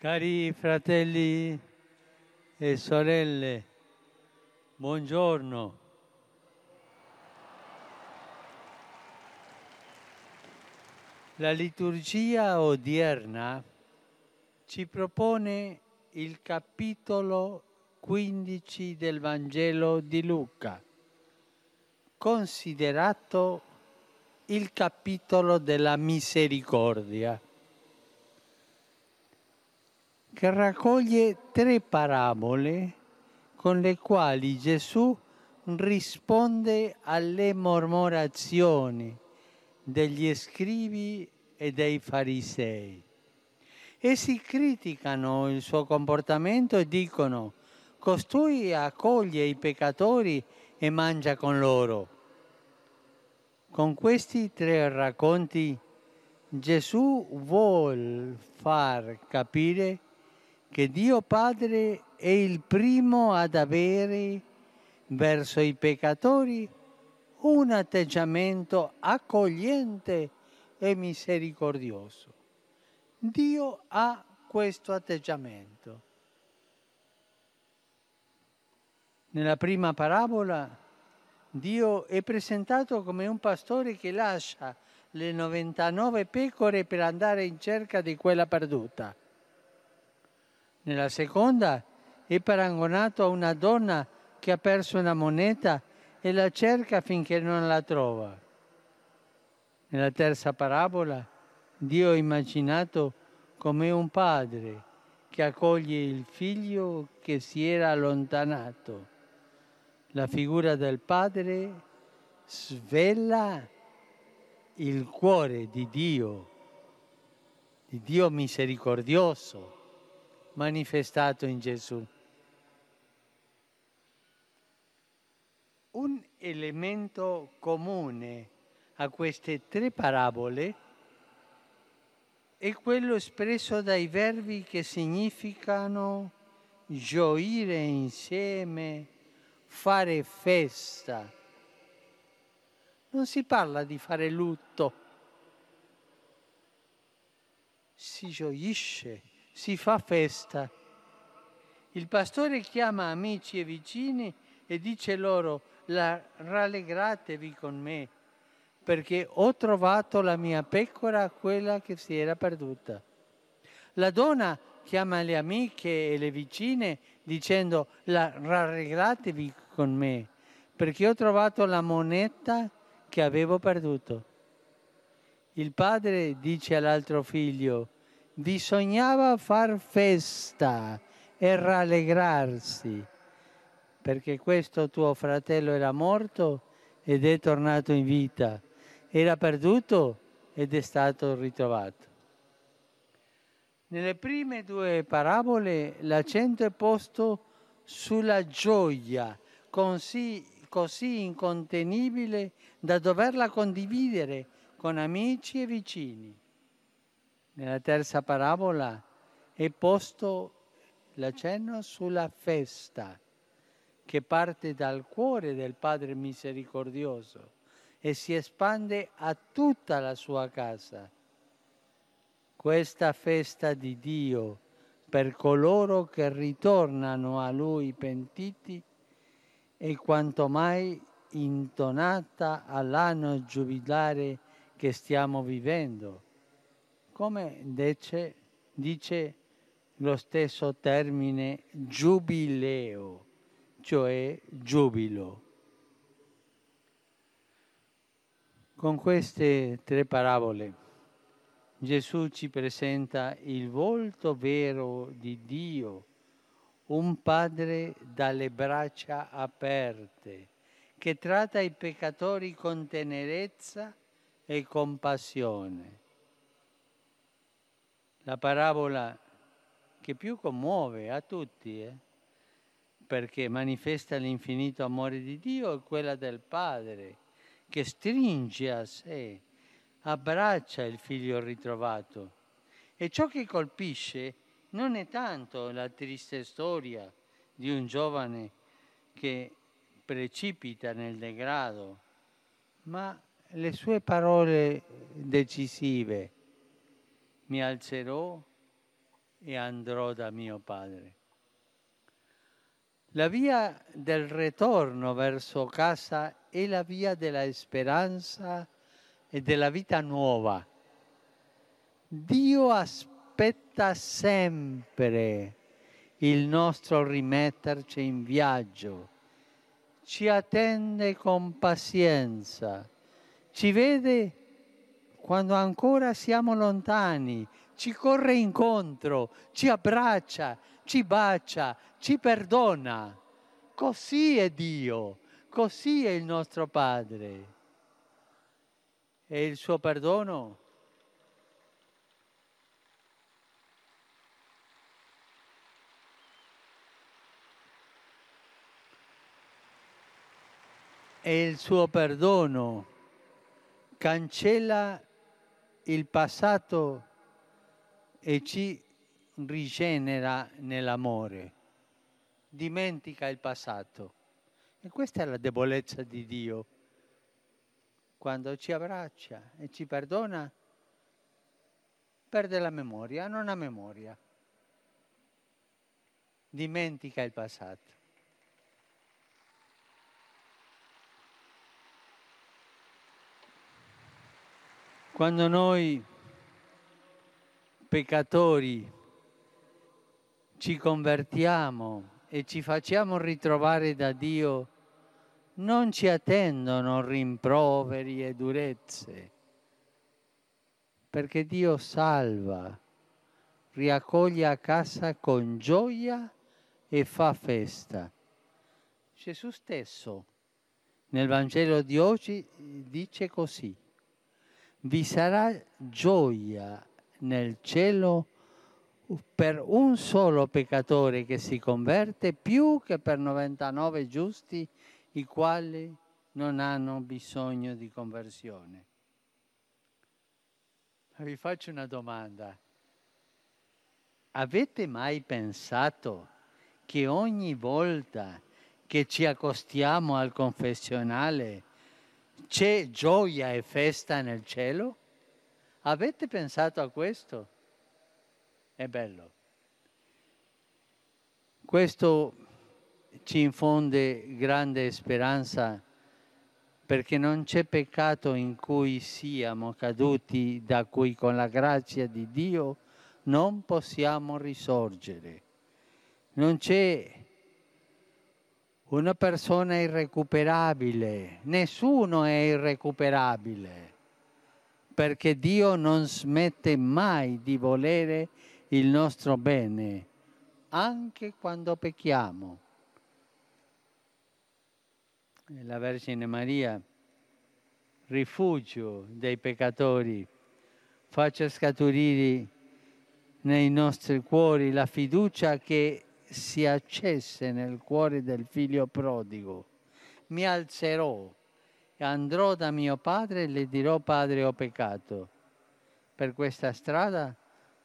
Cari fratelli e sorelle, buongiorno. La liturgia odierna ci propone il capitolo 15 del Vangelo di Luca, considerato il capitolo della misericordia, che raccoglie tre parabole con le quali Gesù risponde alle mormorazioni degli scrivi e dei farisei. Essi criticano il suo comportamento e dicono costui accoglie i peccatori e mangia con loro. Con questi tre racconti Gesù vuol far capire che Dio Padre è il primo ad avere verso i peccatori un atteggiamento accogliente e misericordioso. Dio ha questo atteggiamento. Nella prima parabola Dio è presentato come un pastore che lascia le 99 pecore per andare in cerca di quella perduta. Nella seconda è paragonato a una donna che ha perso una moneta e la cerca finché non la trova. Nella terza parabola Dio è immaginato come un padre che accoglie il figlio che si era allontanato. La figura del padre svela il cuore di Dio, di Dio misericordioso, manifestato in Gesù. Un elemento comune a queste tre parabole è quello espresso dai verbi che significano gioire insieme, fare festa. Non si parla di fare lutto, si gioisce, si fa festa. Il pastore chiama amici e vicini e dice loro, rallegratevi con me perché ho trovato la mia pecora, quella che si era perduta. La donna chiama le amiche e le vicine dicendo rallegratevi con me, perché ho trovato la moneta che avevo perduto. Il padre dice all'altro figlio, bisognava far festa e rallegrarsi, perché questo tuo fratello era morto ed è tornato in vita era perduto ed è stato ritrovato. Nelle prime due parabole l'accento è posto sulla gioia così, così incontenibile da doverla condividere con amici e vicini. Nella terza parabola è posto l'accenno sulla festa che parte dal cuore del Padre misericordioso e si espande a tutta la sua casa. Questa festa di Dio per coloro che ritornano a Lui pentiti è quanto mai intonata all'anno giubilare che stiamo vivendo, come dice, dice lo stesso termine giubileo, cioè giubilo. Con queste tre parabole Gesù ci presenta il volto vero di Dio, un Padre dalle braccia aperte, che tratta i peccatori con tenerezza e compassione. La parabola che più commuove a tutti, eh? perché manifesta l'infinito amore di Dio, è quella del Padre che stringe a sé, abbraccia il figlio ritrovato. E ciò che colpisce non è tanto la triste storia di un giovane che precipita nel degrado, ma le sue parole decisive. Mi alzerò e andrò da mio Padre. La via del ritorno verso casa è la via della speranza e della vita nuova. Dio aspetta sempre il nostro rimetterci in viaggio, ci attende con pazienza, ci vede quando ancora siamo lontani, ci corre incontro, ci abbraccia, ci bacia, ci perdona. Così è Dio, così è il nostro Padre. E il suo perdono e il suo perdono cancella il passato e ci rigenera nell'amore, dimentica il passato. E questa è la debolezza di Dio. Quando ci abbraccia e ci perdona, perde la memoria, non ha memoria. Dimentica il passato. Quando noi peccatori ci convertiamo e ci facciamo ritrovare da Dio, non ci attendono rimproveri e durezze, perché Dio salva, riaccoglie a casa con gioia e fa festa. Gesù stesso nel Vangelo di oggi dice così, vi sarà gioia nel cielo per un solo peccatore che si converte più che per 99 giusti i quali non hanno bisogno di conversione. Vi faccio una domanda. Avete mai pensato che ogni volta che ci accostiamo al confessionale c'è gioia e festa nel cielo? Avete pensato a questo? È bello. Questo ci infonde grande speranza perché non c'è peccato in cui siamo caduti da cui con la grazia di Dio non possiamo risorgere. Non c'è una persona irrecuperabile, nessuno è irrecuperabile, perché Dio non smette mai di volere il nostro bene, anche quando pecchiamo. La Vergine Maria, rifugio dei peccatori, faccia scaturire nei nostri cuori la fiducia che si accesse nel cuore del figlio prodigo. Mi alzerò e andrò da mio padre e le dirò padre ho peccato. Per questa strada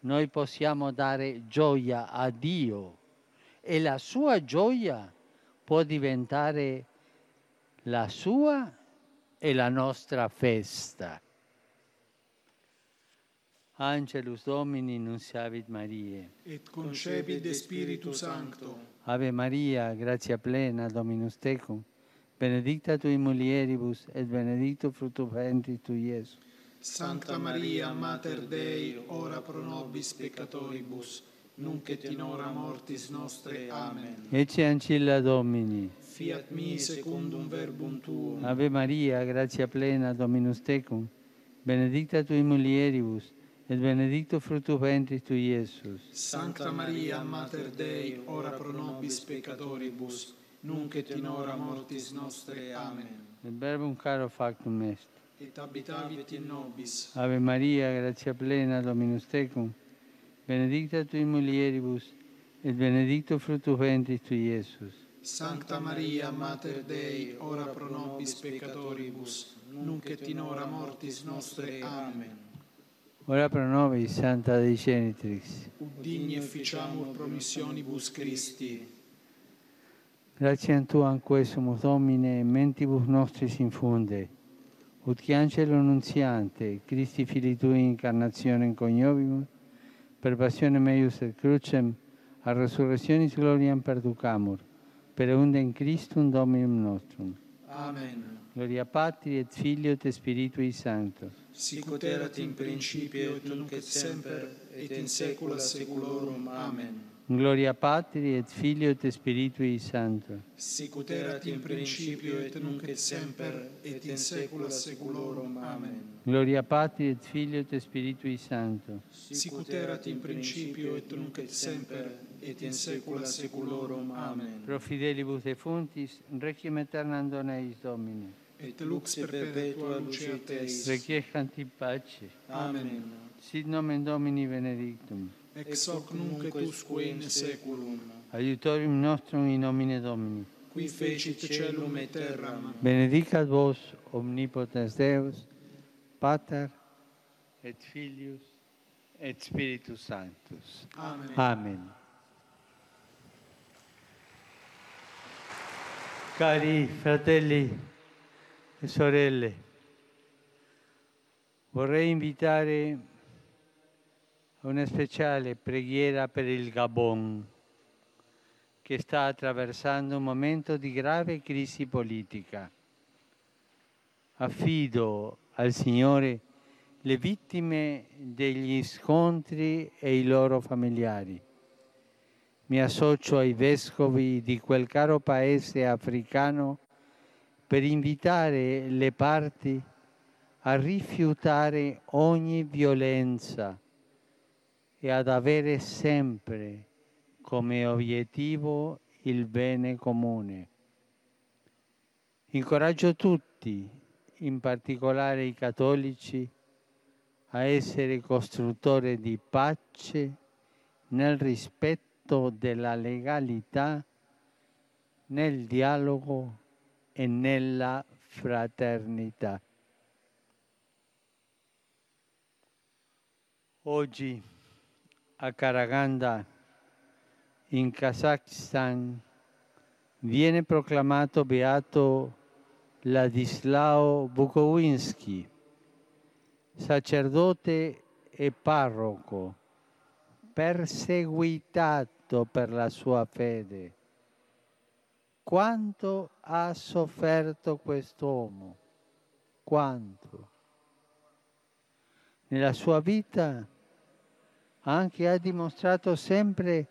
noi possiamo dare gioia a Dio e la sua gioia può diventare la sua e la nostra festa. Angelus Domini nunciavit Mariae. Et concepit de Spiritu Sancto. Ave Maria, gratia plena, Dominus tecum, benedicta tui mulieribus et benedictus fructus ventris tui, Iesus. Santa Maria, Mater Dei, ora pro nobis peccatoribus, nunc et in hora mortis nostre. Amen. Ecce ancilla Domini. Fiat mi secundum verbum tuum. Ave Maria, gratia plena, Dominus tecum, benedicta tui mulieribus, et benedictus fructus ventris tui, Iesus. Santa Maria, Mater Dei, ora pro nobis peccatoribus, nunc et in hora mortis nostre. Amen. Et verbum caro factum est. Et habitavit in nobis. Ave Maria, gratia plena, Dominus tecum, benedicta tui mulieribus, et benedictus fructus ventris tui, Iesus. Sancta Maria, Mater Dei, ora pro nobis peccatoribus, nunc et in hora mortis nostre. Amen. Ora pro nobis, Santa Dei Genitrix. Ut digni efficiamur promissionibus Christi. Gratiam Tuam quesumus Domine, mentibus nostris infunde, ut che angelo annunziante, Christi Fili Tui incarnazione coniovimus, per passione meius et crucem, a resurrectionis gloriam perducamur, per eundem Christum Dominum nostrum. Amen. Gloria Patri et Filio et Spiritui Sancto. Sicut erat in principio et nunc et semper et in saecula saeculorum. Amen. Gloria Patri et Filio et Spiritui Sancto. Sicut erat in principio et nunc et semper et in saecula saeculorum. Amen. Gloria Patri et Filio et Spiritui Sancto. Sicut erat in principio et nunc et semper et in saecula saeculorum. Amen. Pro fidelibus defuntis, requiem aeternam dona eis Domine. Et lux perpetua luce Teis. Requiescant in pace. Amen. Sit nomen Domini benedictum. Ex hoc nunc et usque in saeculum. Aiutorium nostrum in nomine Domini. Qui fecit celum et terram. Benedicat vos omnipotens Deus, Pater et Filius et Spiritus Sanctus. Amen. Amen. Cari fratelli e sorelle, vorrei invitare a una speciale preghiera per il Gabon, che sta attraversando un momento di grave crisi politica. Affido al Signore le vittime degli scontri e i loro familiari. Mi associo ai vescovi di quel caro paese africano per invitare le parti a rifiutare ogni violenza e ad avere sempre come obiettivo il bene comune. Incoraggio tutti, in particolare i cattolici, a essere costruttori di pace nel rispetto della legalità, nel dialogo e nella fraternità. Oggi a Karaganda, in Kazakhstan, viene proclamato beato Ladislao Bukowinski, sacerdote e parroco, perseguitato per la sua fede. Quanto ha sofferto quest'uomo? Quanto? Nella sua vita anche ha dimostrato sempre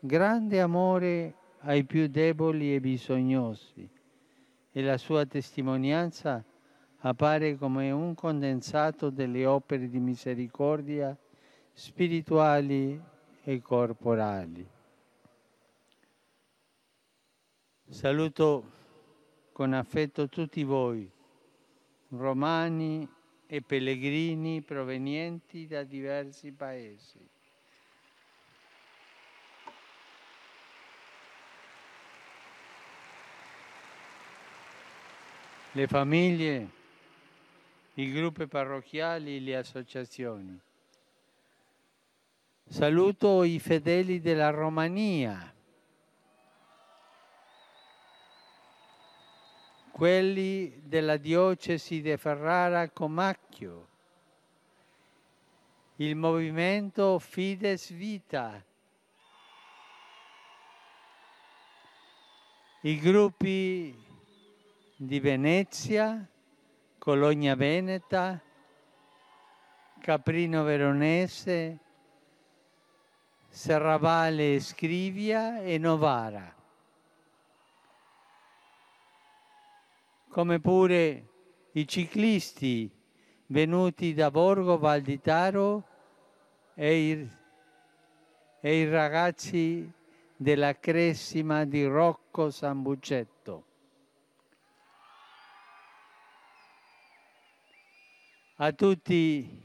grande amore ai più deboli e bisognosi e la sua testimonianza appare come un condensato delle opere di misericordia spirituali e corporali. Saluto con affetto tutti voi, romani e pellegrini provenienti da diversi paesi. Le famiglie, i gruppi parrocchiali, le associazioni. Saluto i fedeli della Romania, quelli della diocesi di Ferrara-Comacchio, il movimento Fides Vita, i gruppi di Venezia, Cologna Veneta, Caprino Veronese, Serravalle Scrivia e Novara. Come pure i ciclisti venuti da Borgo Valditaro e i, e i ragazzi della Cressima di Rocco San Buccetto. A tutti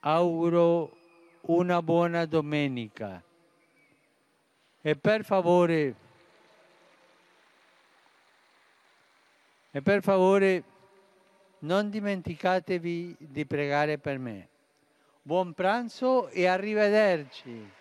auguro una buona domenica e per favore e per favore non dimenticatevi di pregare per me. Buon pranzo e arrivederci.